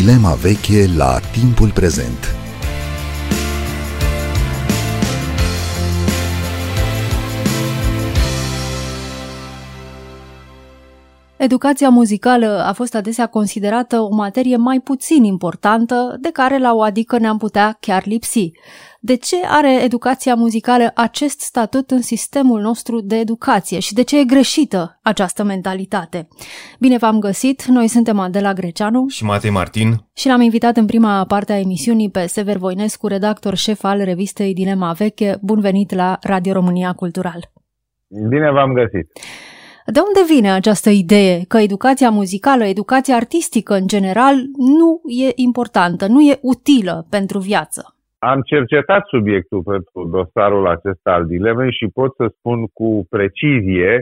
Dilema veche la timpul prezent Educația muzicală a fost adesea considerată o materie mai puțin importantă, de care la o adică ne-am putea chiar lipsi. De ce are educația muzicală acest statut în sistemul nostru de educație și de ce e greșită această mentalitate? Bine v-am găsit, noi suntem Adela Greceanu și Matei Martin și l-am invitat în prima parte a emisiunii pe Sever Voinescu, redactor șef al revistei Dilema Veche. Bun venit la Radio România Cultural! Bine v-am găsit! De unde vine această idee că educația muzicală, educația artistică în general, nu e importantă, nu e utilă pentru viață? Am cercetat subiectul pentru dosarul acesta al dilemei și pot să spun cu precizie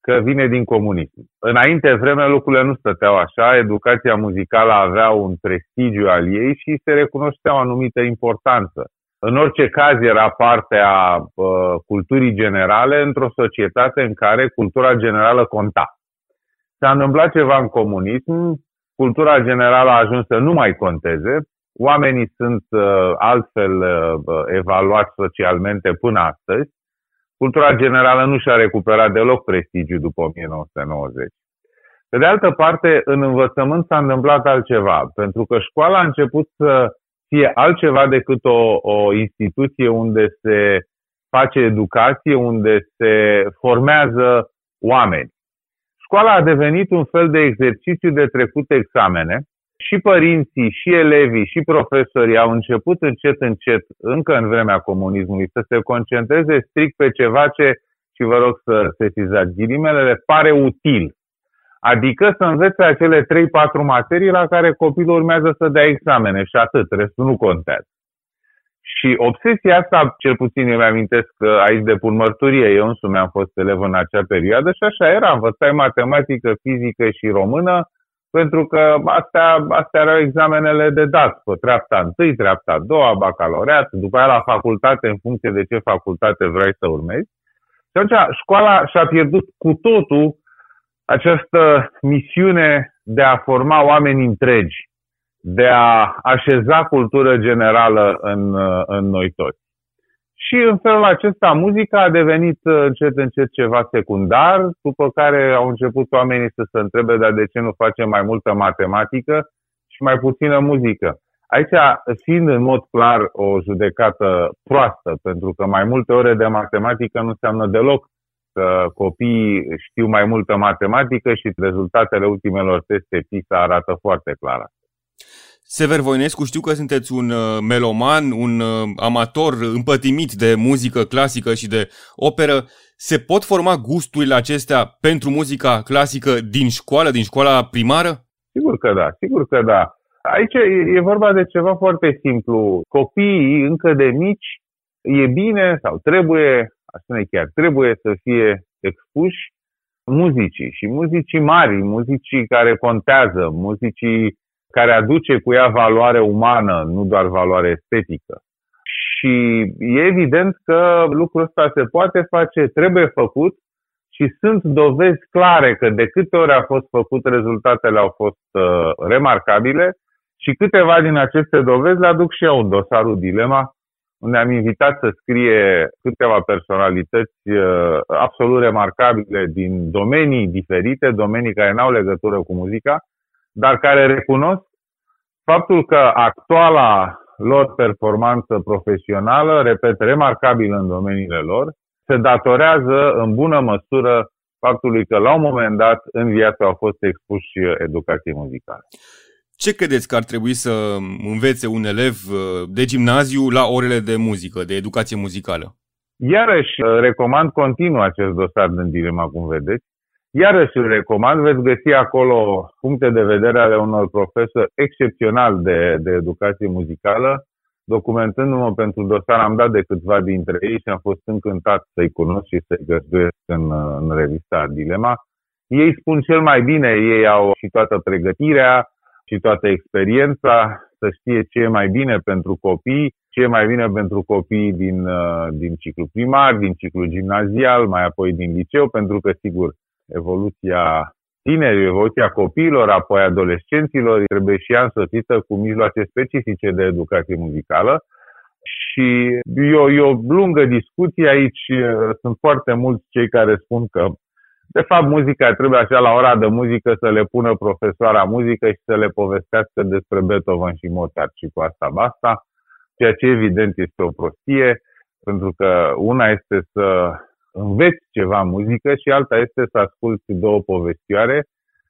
că vine din comunism. Înainte vreme lucrurile nu stăteau așa, educația muzicală avea un prestigiu al ei și se recunoștea o anumită importanță. În orice caz era parte a uh, culturii generale într-o societate în care cultura generală conta. S-a întâmplat ceva în comunism, cultura generală a ajuns să nu mai conteze, oamenii sunt uh, altfel uh, evaluați socialmente până astăzi, cultura generală nu și-a recuperat deloc prestigiu după 1990. Pe de altă parte, în învățământ s-a întâmplat altceva, pentru că școala a început să fie altceva decât o, o instituție unde se face educație, unde se formează oameni. Școala a devenit un fel de exercițiu de trecut examene și părinții, și elevii, și profesorii au început încet, încet, încă în vremea comunismului, să se concentreze strict pe ceva ce, și vă rog să sesizați ghilimele, le pare util. Adică să învețe acele 3-4 materii la care copilul urmează să dea examene și atât, restul nu contează. Și obsesia asta, cel puțin eu mi-amintesc că aici depun mărturie, eu însumi am fost elev în acea perioadă și așa era, învățai matematică, fizică și română, pentru că astea, astea erau examenele de dat, pe treapta întâi, treapta a doua, bacalaureat, după aia la facultate, în funcție de ce facultate vrei să urmezi. Și atunci școala și-a pierdut cu totul această misiune de a forma oameni întregi, de a așeza cultură generală în, în noi toți. Și în felul acesta muzica a devenit încet încet ceva secundar, după care au început oamenii să se întrebe dar de ce nu facem mai multă matematică și mai puțină muzică. Aici, fiind în mod clar o judecată proastă, pentru că mai multe ore de matematică nu înseamnă deloc că copiii știu mai multă matematică și rezultatele ultimelor teste PISA arată foarte clar. Sever Voinescu, știu că sunteți un uh, meloman, un uh, amator împătimit de muzică clasică și de operă. Se pot forma gusturile acestea pentru muzica clasică din școală, din școala primară? Sigur că da, sigur că da. Aici e vorba de ceva foarte simplu. Copiii încă de mici e bine sau trebuie aș spune chiar, trebuie să fie expuși muzicii și muzicii mari, muzicii care contează, muzicii care aduce cu ea valoare umană, nu doar valoare estetică. Și e evident că lucrul ăsta se poate face, trebuie făcut și sunt dovezi clare că de câte ori a fost făcut, rezultatele au fost uh, remarcabile și câteva din aceste dovezi le aduc și eu în dosarul Dilema, unde am invitat să scrie câteva personalități uh, absolut remarcabile din domenii diferite, domenii care n-au legătură cu muzica, dar care recunosc faptul că actuala lor performanță profesională, repet, remarcabilă în domeniile lor, se datorează în bună măsură faptului că la un moment dat în viață au fost expuși educației muzicale. Ce credeți că ar trebui să învețe un elev uh, de gimnaziu la orele de muzică, de educație muzicală? Iarăși uh, recomand continuu acest dosar din dilema, cum vedeți. Iarăși îl recomand, veți găsi acolo puncte de vedere ale unor profesori excepțional de, de educație muzicală. Documentându-mă pentru dosar, am dat de câțiva dintre ei și am fost încântat să-i cunosc și să-i găzduiesc în, în revista Dilema. Ei spun cel mai bine, ei au și toată pregătirea, și toată experiența, să știe ce e mai bine pentru copii, ce e mai bine pentru copii din, uh, din ciclu primar, din ciclu gimnazial, mai apoi din liceu, pentru că, sigur, evoluția tinerilor, evoluția copiilor, apoi adolescenților, trebuie și ea însoțită cu mijloace specifice de educație muzicală. Și e o, e o lungă discuție aici. Sunt foarte mulți cei care spun că, de fapt, muzica trebuie așa la ora de muzică să le pună profesoara muzică și să le povestească despre Beethoven și Mozart și cu asta basta, ceea ce evident este o prostie, pentru că una este să înveți ceva muzică și alta este să asculti două povestioare.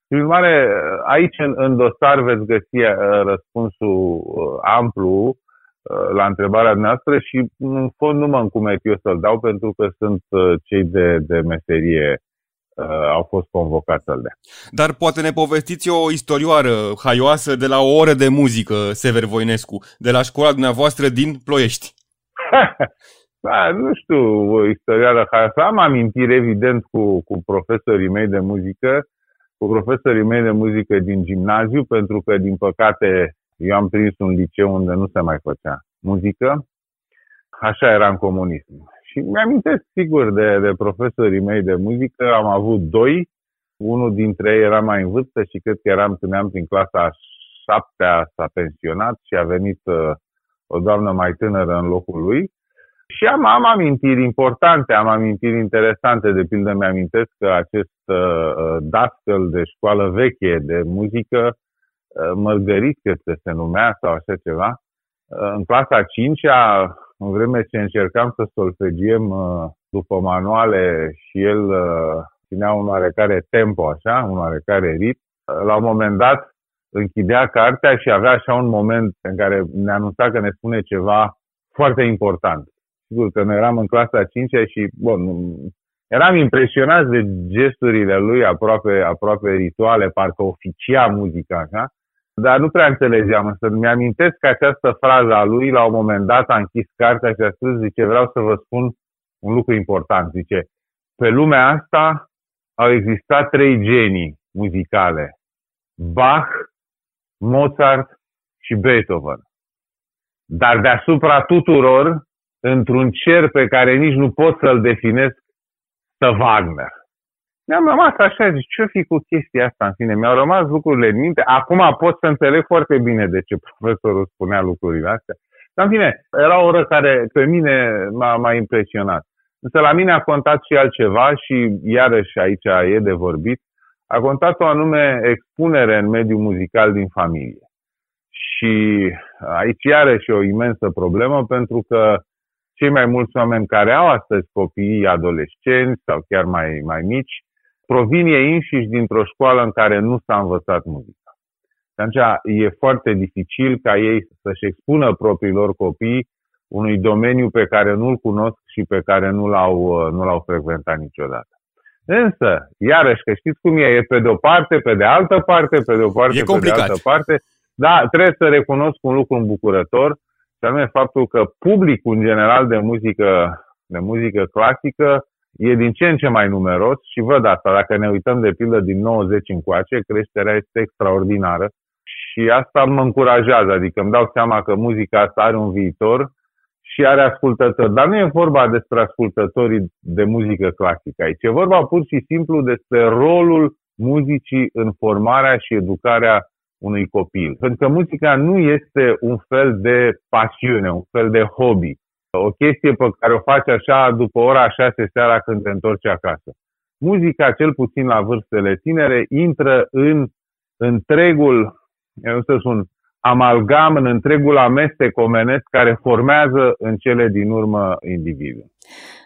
Prin urmare, aici în, în dosar veți găsi uh, răspunsul uh, amplu uh, la întrebarea noastră și în fond nu mă încumet eu să-l dau pentru că sunt cei de, de meserie au fost convocați să-l dea. Dar poate ne povestiți o istorioară haioasă de la o oră de muzică, Sever Voinescu, de la școala dumneavoastră din Ploiești. Da, nu știu, istoria care să am amintiri evident cu, cu profesorii mei de muzică, cu profesorii mei de muzică din gimnaziu, pentru că, din păcate, eu am prins un liceu unde nu se mai făcea muzică. Așa era în comunism. Și mi-amintesc, sigur, de, de profesorii mei de muzică. Am avut doi. Unul dintre ei era mai în vârstă și cred că eram, țineam prin clasa șaptea, s-a pensionat și a venit uh, o doamnă mai tânără în locul lui. Și am, am amintiri importante, am amintiri interesante. De pildă mi-amintesc că acest uh, uh dascăl de școală veche de muzică, uh, Mărgărit, cred că se numea sau așa ceva, uh, în clasa 5 -a, în vreme ce încercam să solfegiem uh, după manuale și el uh, ținea un oarecare tempo, așa, un oarecare ritm, uh, la un moment dat închidea cartea și avea așa un moment în care ne anunța că ne spune ceva foarte important. Sigur că noi eram în clasa 5 și, bun, eram impresionat de gesturile lui aproape, aproape rituale, parcă oficia muzica, așa, dar nu prea înțelegeam, însă mi-amintesc că această frază a lui, la un moment dat, a închis cartea și a spus, zice, vreau să vă spun un lucru important, zice, pe lumea asta au existat trei genii muzicale, Bach, Mozart și Beethoven. Dar deasupra tuturor într-un cer pe care nici nu pot să-l definesc, să Wagner. Mi-am rămas așa, zic, ce fi cu chestia asta în fine? Mi-au rămas lucrurile în minte. Acum pot să înțeleg foarte bine de ce profesorul spunea lucrurile astea. Dar în fine, era o oră care pe mine m-a, m-a impresionat. Însă la mine a contat și altceva și iarăși aici e de vorbit. A contat o anume expunere în mediul muzical din familie. Și aici iarăși o imensă problemă pentru că cei mai mulți oameni care au astăzi copii adolescenți sau chiar mai, mai mici, provin ei înșiși dintr-o școală în care nu s-a învățat muzica. Și atunci e foarte dificil ca ei să-și expună propriilor copii unui domeniu pe care nu-l cunosc și pe care nu l-au, nu l-au frecventat niciodată. Însă, iarăși, că știți cum e, e pe de o parte, pe de altă parte, pe de o parte, e pe de altă parte. Da, trebuie să recunosc un lucru îmbucurător, și anume faptul că publicul în general de muzică, de muzică clasică e din ce în ce mai numeros și văd asta, dacă ne uităm de pildă din 90 încoace, creșterea este extraordinară și asta mă încurajează, adică îmi dau seama că muzica asta are un viitor și are ascultători. Dar nu e vorba despre ascultătorii de muzică clasică aici, e vorba pur și simplu despre rolul muzicii în formarea și educarea unui copil. Pentru că muzica nu este un fel de pasiune, un fel de hobby, o chestie pe care o faci așa după ora 6 seara când te întorci acasă. Muzica, cel puțin la vârstele tinere, intră în întregul, eu să spun, amalgam, în întregul amestec omenesc care formează în cele din urmă individul.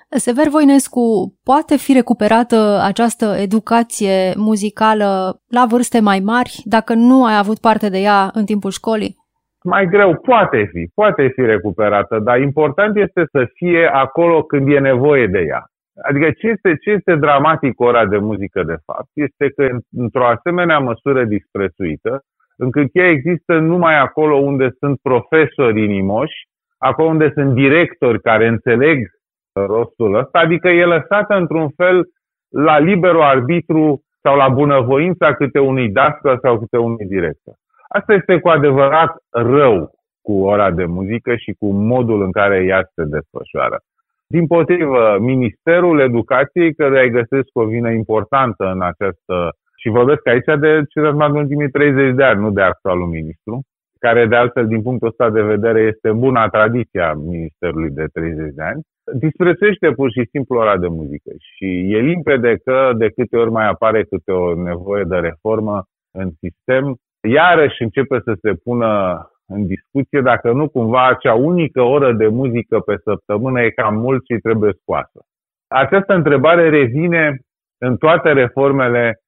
Sever Voinescu, poate fi recuperată această educație muzicală la vârste mai mari dacă nu ai avut parte de ea în timpul școlii? Mai greu, poate fi, poate fi recuperată, dar important este să fie acolo când e nevoie de ea. Adică ce este, ce este dramatic ora de muzică de fapt este că într-o asemenea măsură disprețuită, încât ea există numai acolo unde sunt profesori inimoși, acolo unde sunt directori care înțeleg rostul ăsta, adică e lăsată într-un fel la liberul arbitru sau la bunăvoința câte unui dască sau câte unui director. Asta este cu adevărat rău cu ora de muzică și cu modul în care ea se desfășoară. Din potrivă, Ministerul Educației, care îi găsesc o vină importantă în această Și vorbesc aici de ce s-a în ultimii 30 de ani, nu de actualul ministru, care de altfel, din punctul ăsta de vedere, este buna tradiția Ministerului de 30 de ani, disprețuiește pur și simplu ora de muzică. Și e limpede că de câte ori mai apare câte o nevoie de reformă în sistem, iarăși începe să se pună în discuție dacă nu cumva acea unică oră de muzică pe săptămână e cam mult și trebuie scoasă. Această întrebare revine în toate reformele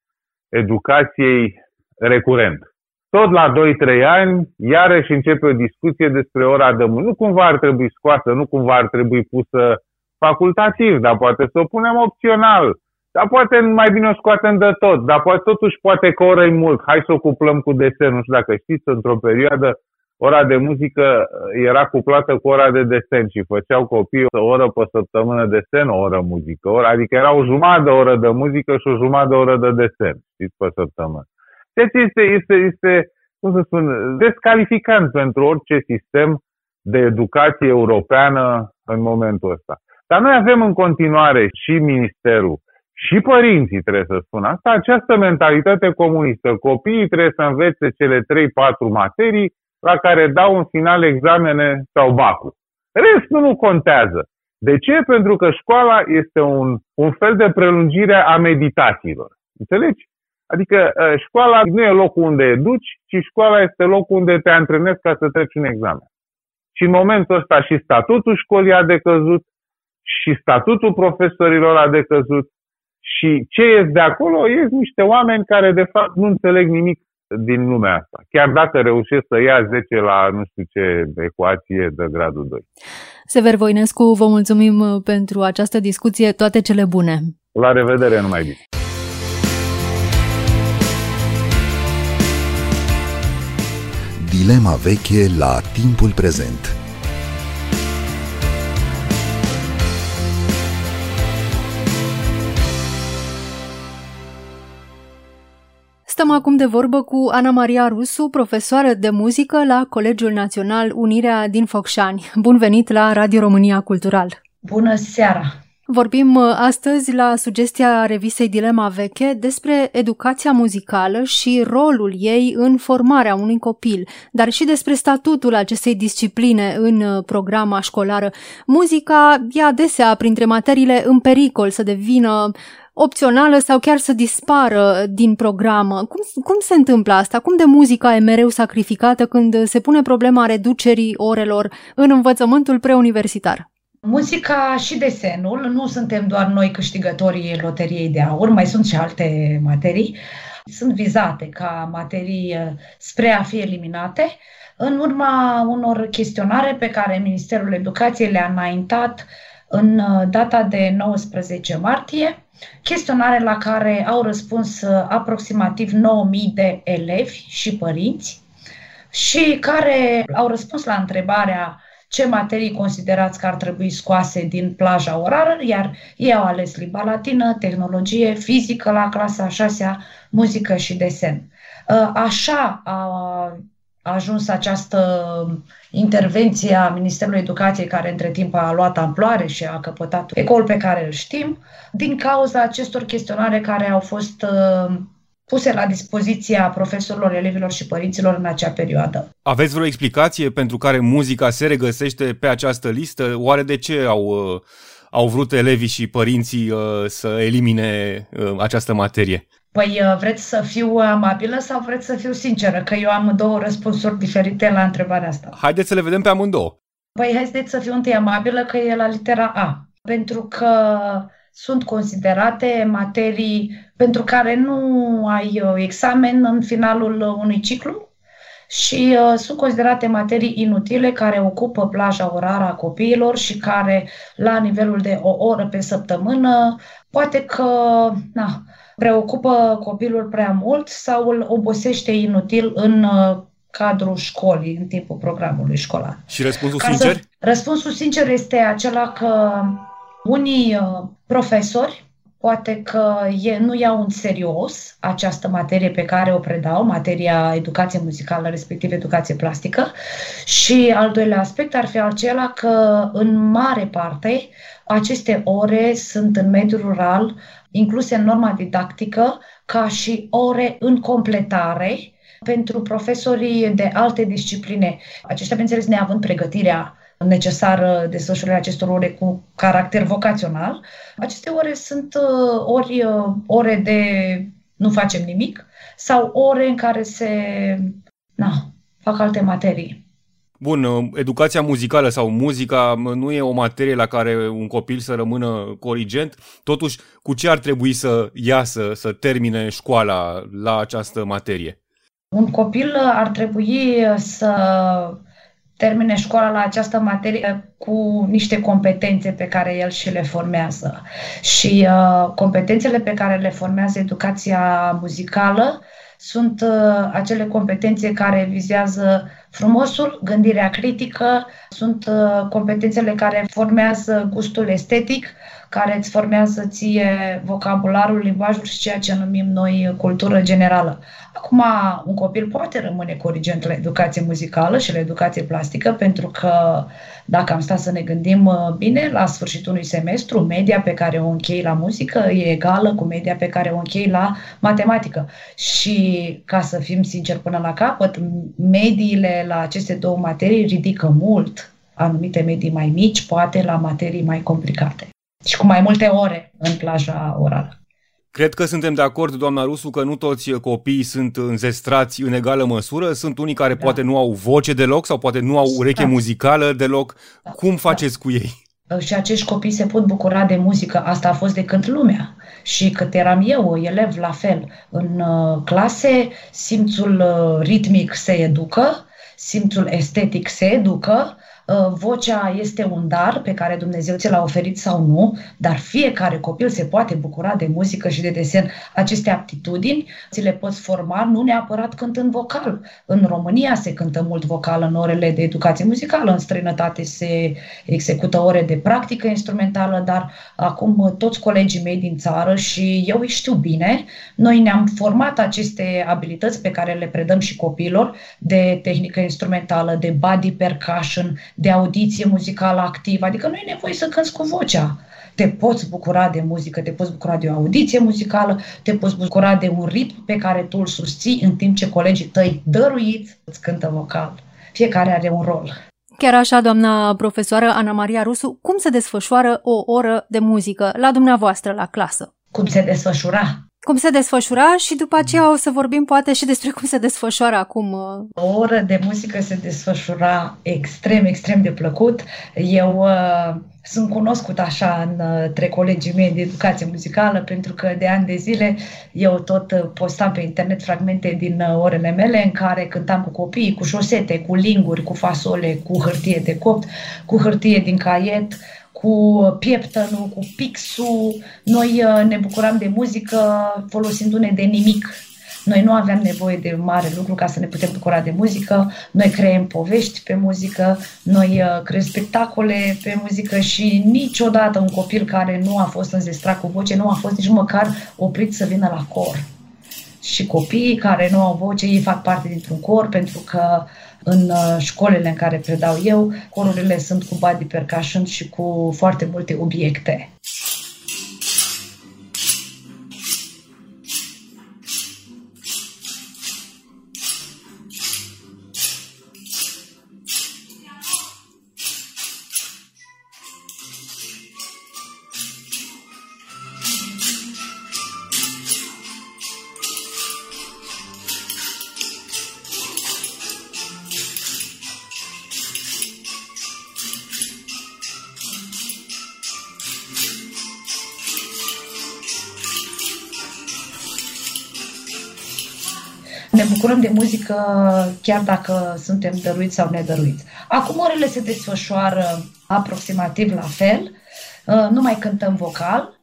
educației recurent. Tot la 2-3 ani, iarăși începe o discuție despre ora de muzică. Nu cumva ar trebui scoasă, nu cumva ar trebui pusă facultativ, dar poate să o punem opțional. Dar poate mai bine o scoatem de tot, dar poate totuși poate că oră mult. Hai să o cuplăm cu desen. Nu știu dacă știți, într-o perioadă ora de muzică era cuplată cu ora de desen și făceau copiii o oră pe săptămână desen, o oră muzică, ora, adică era o jumătate de oră de muzică și o jumătate de oră de desen, știți, pe săptămână. Deci este, este, este, cum să spun, descalificant pentru orice sistem de educație europeană în momentul ăsta. Dar noi avem în continuare și ministerul, și părinții trebuie să spun asta, această mentalitate comunistă. Copiii trebuie să învețe cele 3-4 materii la care dau în final examene sau bacul. Restul nu contează. De ce? Pentru că școala este un, un fel de prelungire a meditațiilor. Înțelegi? Adică ă, școala nu e locul unde educi, ci școala este locul unde te antrenezi ca să treci un examen. Și în momentul ăsta și statutul școlii a decăzut, și statutul profesorilor a decăzut, și ce ies de acolo ies niște oameni care de fapt nu înțeleg nimic din lumea asta. Chiar dacă reușesc să ia 10 la nu știu ce ecuație de gradul 2. Sever Voinescu, vă mulțumim pentru această discuție. Toate cele bune! La revedere, numai bine! Dilema veche la timpul prezent Stăm acum de vorbă cu Ana Maria Rusu, profesoară de muzică la Colegiul Național Unirea din Focșani. Bun venit la Radio România Cultural! Bună seara! Vorbim uh, astăzi la sugestia revistei Dilema Veche despre educația muzicală și rolul ei în formarea unui copil, dar și despre statutul acestei discipline în uh, programa școlară. Muzica e adesea printre materiile în pericol să devină opțională sau chiar să dispară din programă. Cum, cum se întâmplă asta? Cum de muzica e mereu sacrificată când se pune problema reducerii orelor în învățământul preuniversitar? Muzica și desenul, nu suntem doar noi câștigătorii loteriei de aur, mai sunt și alte materii, sunt vizate ca materii spre a fi eliminate în urma unor chestionare pe care Ministerul Educației le-a înaintat în data de 19 martie chestionare la care au răspuns uh, aproximativ 9.000 de elevi și părinți și care au răspuns la întrebarea ce materii considerați că ar trebui scoase din plaja orară, iar ei au ales limba latină, tehnologie, fizică la clasa 6 muzică și desen. Uh, așa a a ajuns această intervenție a Ministerului Educației, care între timp a luat amploare și a căpătat ecol pe care îl știm, din cauza acestor chestionare care au fost uh, puse la dispoziția profesorilor, elevilor și părinților în acea perioadă. Aveți vreo explicație pentru care muzica se regăsește pe această listă? Oare de ce au, uh, au vrut elevii și părinții uh, să elimine această materie? Păi uh, vreți să fiu amabilă sau vreți să fiu sinceră? Că eu am două răspunsuri diferite la întrebarea asta. Haideți să le vedem pe amândouă. Păi haideți să fiu întâi amabilă că e la litera A. Pentru că sunt considerate materii pentru care nu ai uh, examen în finalul unui ciclu și uh, sunt considerate materii inutile care ocupă plaja orară a copiilor și care la nivelul de o oră pe săptămână poate că na, preocupă copilul prea mult sau îl obosește inutil în uh, cadrul școlii, în timpul programului școlar. Și răspunsul Ca sincer? Să, răspunsul sincer este acela că unii uh, profesori poate că e, nu iau în serios această materie pe care o predau, materia educație muzicală, respectiv educație plastică. Și al doilea aspect ar fi acela că în mare parte aceste ore sunt în mediul rural incluse în norma didactică ca și ore în completare pentru profesorii de alte discipline. Aceștia, bineînțeles, neavând pregătirea necesară desfășurarea acestor ore cu caracter vocațional. Aceste ore sunt uh, ori uh, ore de nu facem nimic sau ore în care se na, fac alte materii. Bun, uh, educația muzicală sau muzica nu e o materie la care un copil să rămână corigent. Totuși, cu ce ar trebui să iasă, să termine școala la această materie? Un copil ar trebui să termine școala la această materie cu niște competențe pe care el și le formează. Și uh, competențele pe care le formează educația muzicală sunt uh, acele competențe care vizează frumosul, gândirea critică, sunt uh, competențele care formează gustul estetic, care îți formează ție vocabularul, limbajul și ceea ce numim noi cultură generală. Acum, un copil poate rămâne corigent la educație muzicală și la educație plastică, pentru că, dacă am stat să ne gândim uh, bine, la sfârșitul unui semestru, media pe care o închei la muzică e egală cu media pe care o închei la matematică. Și, ca să fim sinceri până la capăt, mediile la aceste două materii ridică mult anumite medii mai mici, poate la materii mai complicate și cu mai multe ore în plaja orală. Cred că suntem de acord, doamna Rusu, că nu toți copiii sunt înzestrați în egală măsură. Sunt unii care da. poate nu au voce deloc sau poate nu au ureche da. muzicală deloc. Da. Cum da. faceți da. cu ei? Și acești copii se pot bucura de muzică. Asta a fost de când lumea. Și cât eram eu, elev, la fel. În uh, clase, simțul uh, ritmic se educă, simțul estetic se educă, Uh, vocea este un dar pe care Dumnezeu ți l-a oferit sau nu, dar fiecare copil se poate bucura de muzică și de desen. Aceste aptitudini ți le poți forma nu neapărat cântând vocal. În România se cântă mult vocal în orele de educație muzicală, în străinătate se execută ore de practică instrumentală, dar acum toți colegii mei din țară și eu îi știu bine, noi ne-am format aceste abilități pe care le predăm și copilor de tehnică instrumentală, de body percussion, de audiție muzicală activă, adică nu e nevoie să cânți cu vocea. Te poți bucura de muzică, te poți bucura de o audiție muzicală, te poți bucura de un ritm pe care tu îl susții în timp ce colegii tăi dăruiți îți cântă vocal. Fiecare are un rol. Chiar așa, doamna profesoară Ana Maria Rusu, cum se desfășoară o oră de muzică la dumneavoastră la clasă? Cum se desfășura? Cum se desfășura și după aceea o să vorbim poate și despre cum se desfășoară acum. Uh. O oră de muzică se desfășura extrem, extrem de plăcut. Eu uh, sunt cunoscut așa între colegii mei de educație muzicală pentru că de ani de zile eu tot uh, postam pe internet fragmente din uh, orele mele în care cântam cu copiii, cu șosete, cu linguri, cu fasole, cu hârtie de copt, cu hârtie din caiet, cu pieptănul, cu pixul. Noi uh, ne bucuram de muzică folosindu-ne de nimic. Noi nu aveam nevoie de mare lucru ca să ne putem bucura de muzică. Noi creăm povești pe muzică, noi uh, creăm spectacole pe muzică și niciodată un copil care nu a fost înzestrat cu voce nu a fost nici măcar oprit să vină la cor. Și copiii care nu au voce, ei fac parte dintr-un cor pentru că în uh, școlile în care predau eu, corurile sunt cu body percussion și cu foarte multe obiecte. Bucurăm de muzică chiar dacă suntem dăruiți sau nedăruiți. Acum orele se desfășoară aproximativ la fel, uh, nu mai cântăm vocal,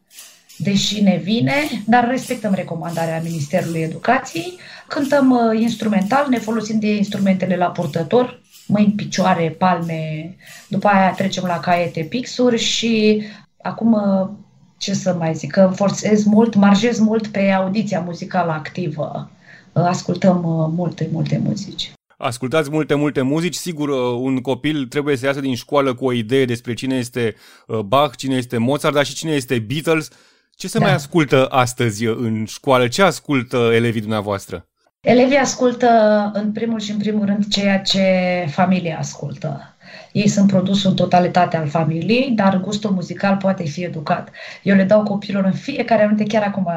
deși ne vine, dar respectăm recomandarea Ministerului Educației, cântăm uh, instrumental, ne folosim de instrumentele la purtător, mâini, picioare, palme, după aia trecem la caiete, pixuri și acum uh, ce să mai zic, că forțez mult, marjez mult pe audiția muzicală activă ascultăm uh, multe, multe muzici. Ascultați multe, multe muzici. Sigur, uh, un copil trebuie să iasă din școală cu o idee despre cine este uh, Bach, cine este Mozart, dar și cine este Beatles. Ce se da. mai ascultă astăzi în școală? Ce ascultă elevii dumneavoastră? Elevii ascultă în primul și în primul rând ceea ce familia ascultă. Ei sunt produsul în totalitate al familiei, dar gustul muzical poate fi educat. Eu le dau copilor în fiecare anunte, chiar acum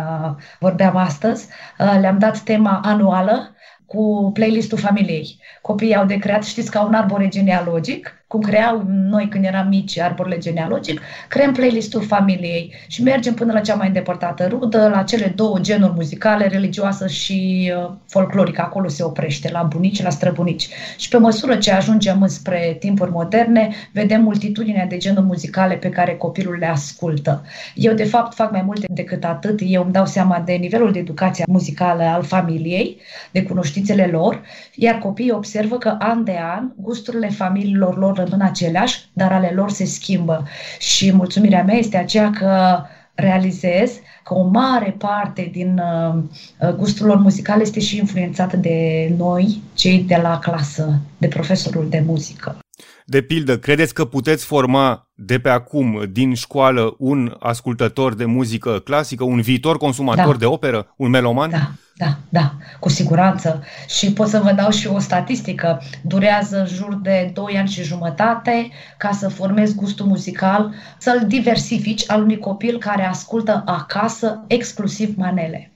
vorbeam astăzi, le-am dat tema anuală cu playlistul familiei. Copiii au de creat, știți, ca un arbore genealogic, cum creau noi când eram mici arborele genealogic, creăm playlistul familiei și mergem până la cea mai îndepărtată rudă, la cele două genuri muzicale, religioasă și uh, folclorică. Acolo se oprește, la bunici, la străbunici. Și pe măsură ce ajungem spre timpuri moderne, vedem multitudinea de genuri muzicale pe care copilul le ascultă. Eu, de fapt, fac mai multe decât atât. Eu îmi dau seama de nivelul de educație muzicală al familiei, de cunoștințele lor, iar copiii observă că an de an gusturile familiilor lor rămân aceleași, dar ale lor se schimbă. Și mulțumirea mea este aceea că realizez că o mare parte din uh, gustul lor muzical este și influențată de noi, cei de la clasă, de profesorul de muzică. De pildă, credeți că puteți forma de pe acum, din școală, un ascultător de muzică clasică, un viitor consumator da. de operă, un meloman? Da, da, da, cu siguranță. Și pot să vă dau și o statistică. Durează în jur de 2 ani și jumătate ca să formezi gustul muzical, să-l diversifici al unui copil care ascultă acasă exclusiv manele.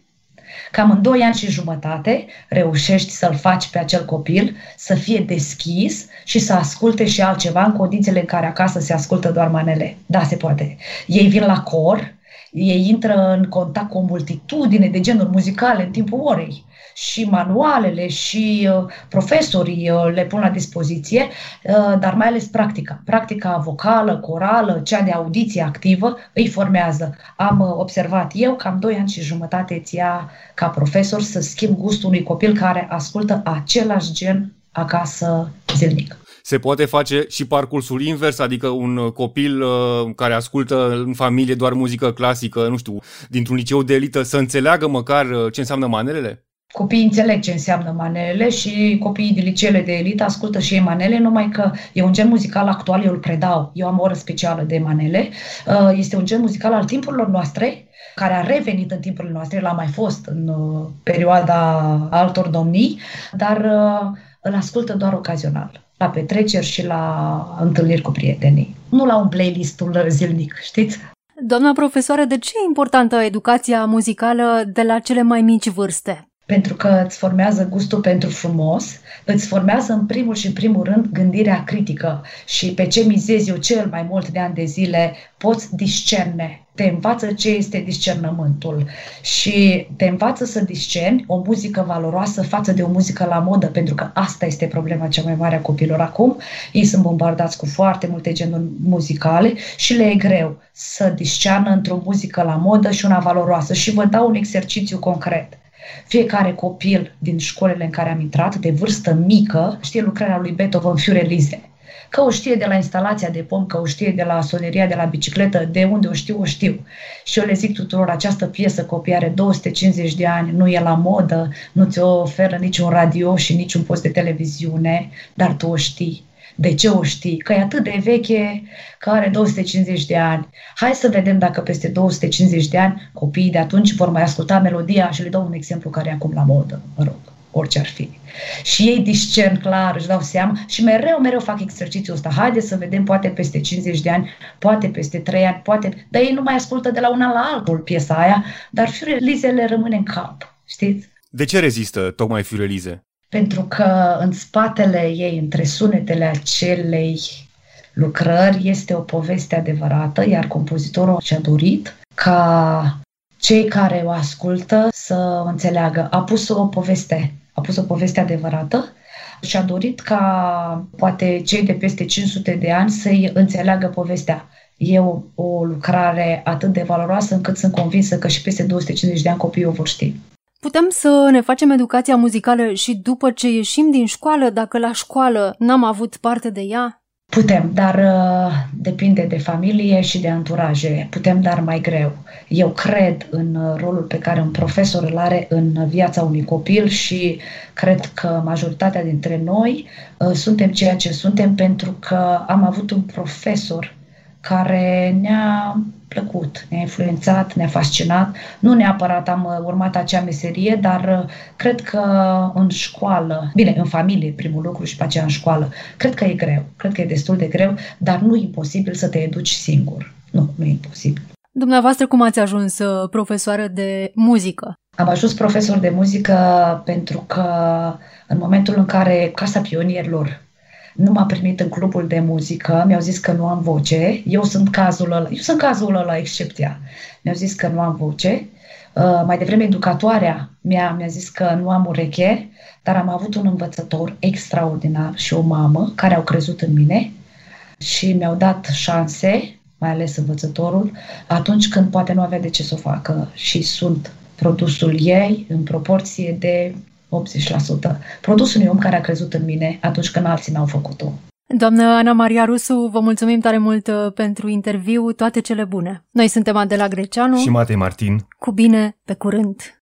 Cam în 2 ani și jumătate reușești să-l faci pe acel copil să fie deschis și să asculte și altceva în condițiile în care acasă se ascultă doar manele. Da, se poate. Ei vin la cor, ei intră în contact cu o multitudine de genuri muzicale în timpul orei și manualele și uh, profesorii uh, le pun la dispoziție, uh, dar mai ales practica. Practica vocală, corală, cea de audiție activă îi formează. Am observat eu cam 2 ani și jumătate îți ia ca profesor să schimb gustul unui copil care ascultă același gen acasă zilnic. Se poate face și parcursul invers, adică un copil uh, care ascultă în familie doar muzică clasică, nu știu, dintr-un liceu de elită, să înțeleagă măcar uh, ce înseamnă manelele? Copiii înțeleg ce înseamnă manelele și copiii de liceele de elită ascultă și ei manele, numai că e un gen muzical actual, eu îl predau. Eu am o oră specială de manele. Uh, este un gen muzical al timpurilor noastre, care a revenit în timpurile noastre, l-a mai fost în uh, perioada altor domnii, dar uh, îl ascultă doar ocazional, la petreceri și la întâlniri cu prietenii. Nu la un playlistul zilnic, știți? Doamna profesoară, de ce e importantă educația muzicală de la cele mai mici vârste? Pentru că îți formează gustul pentru frumos, îți formează în primul și în primul rând gândirea critică și pe ce mizezi eu cel mai mult de ani de zile poți discerne. Te învață ce este discernământul și te învață să discerni o muzică valoroasă față de o muzică la modă, pentru că asta este problema cea mai mare a copilor acum. Ei sunt bombardați cu foarte multe genuri muzicale și le e greu să discearnă într-o muzică la modă și una valoroasă. Și vă dau un exercițiu concret fiecare copil din școlile în care am intrat, de vârstă mică, știe lucrarea lui Beethoven Fiorelize. Că o știe de la instalația de pom, că o știe de la soneria de la bicicletă, de unde o știu, o știu. Și eu le zic tuturor, această piesă copii are 250 de ani, nu e la modă, nu ți oferă niciun radio și niciun post de televiziune, dar tu o știi. De ce o știi? Că e atât de veche, că are 250 de ani. Hai să vedem dacă peste 250 de ani copiii de atunci vor mai asculta melodia și le dau un exemplu care e acum la modă, mă rog, orice ar fi. Și ei discern clar, își dau seama și mereu, mereu fac exercițiul ăsta. Haide să vedem, poate peste 50 de ani, poate peste 3 ani, poate... Dar ei nu mai ascultă de la un an la altul piesa aia, dar fiurelizele rămâne în cap, știți? De ce rezistă tocmai fiurelize? Pentru că în spatele ei, între sunetele acelei lucrări, este o poveste adevărată, iar compozitorul și-a dorit ca cei care o ascultă să înțeleagă. A pus o poveste, a pus o poveste adevărată și a dorit ca poate cei de peste 500 de ani să-i înțeleagă povestea. E o, o lucrare atât de valoroasă încât sunt convinsă că și peste 250 de ani copiii o vor ști. Putem să ne facem educația muzicală și după ce ieșim din școală, dacă la școală n-am avut parte de ea? Putem, dar uh, depinde de familie și de anturaje. Putem, dar mai greu. Eu cred în rolul pe care un profesor îl are în viața unui copil și cred că majoritatea dintre noi uh, suntem ceea ce suntem pentru că am avut un profesor care ne-a plăcut, ne-a influențat, ne-a fascinat. Nu neapărat am uh, urmat acea meserie, dar uh, cred că în școală, bine, în familie, primul lucru și pe aceea în școală, cred că e greu, cred că e destul de greu, dar nu e imposibil să te educi singur. Nu, nu e imposibil. Dumneavoastră cum ați ajuns uh, profesoară de muzică? Am ajuns profesor de muzică pentru că în momentul în care Casa Pionierilor nu m-a primit în clubul de muzică, mi-au zis că nu am voce, eu sunt cazul ăla, eu sunt cazul ăla, excepția. Mi-au zis că nu am voce, uh, mai devreme educatoarea mea mi-a zis că nu am ureche, dar am avut un învățător extraordinar și o mamă care au crezut în mine și mi-au dat șanse, mai ales învățătorul, atunci când poate nu avea de ce să o facă și sunt produsul ei în proporție de 80%. Produsul unui om care a crezut în mine atunci când alții n-au făcut-o. Doamnă Ana Maria Rusu, vă mulțumim tare mult uh, pentru interviu, toate cele bune. Noi suntem Adela Greceanu și Matei Martin. Cu bine, pe curând!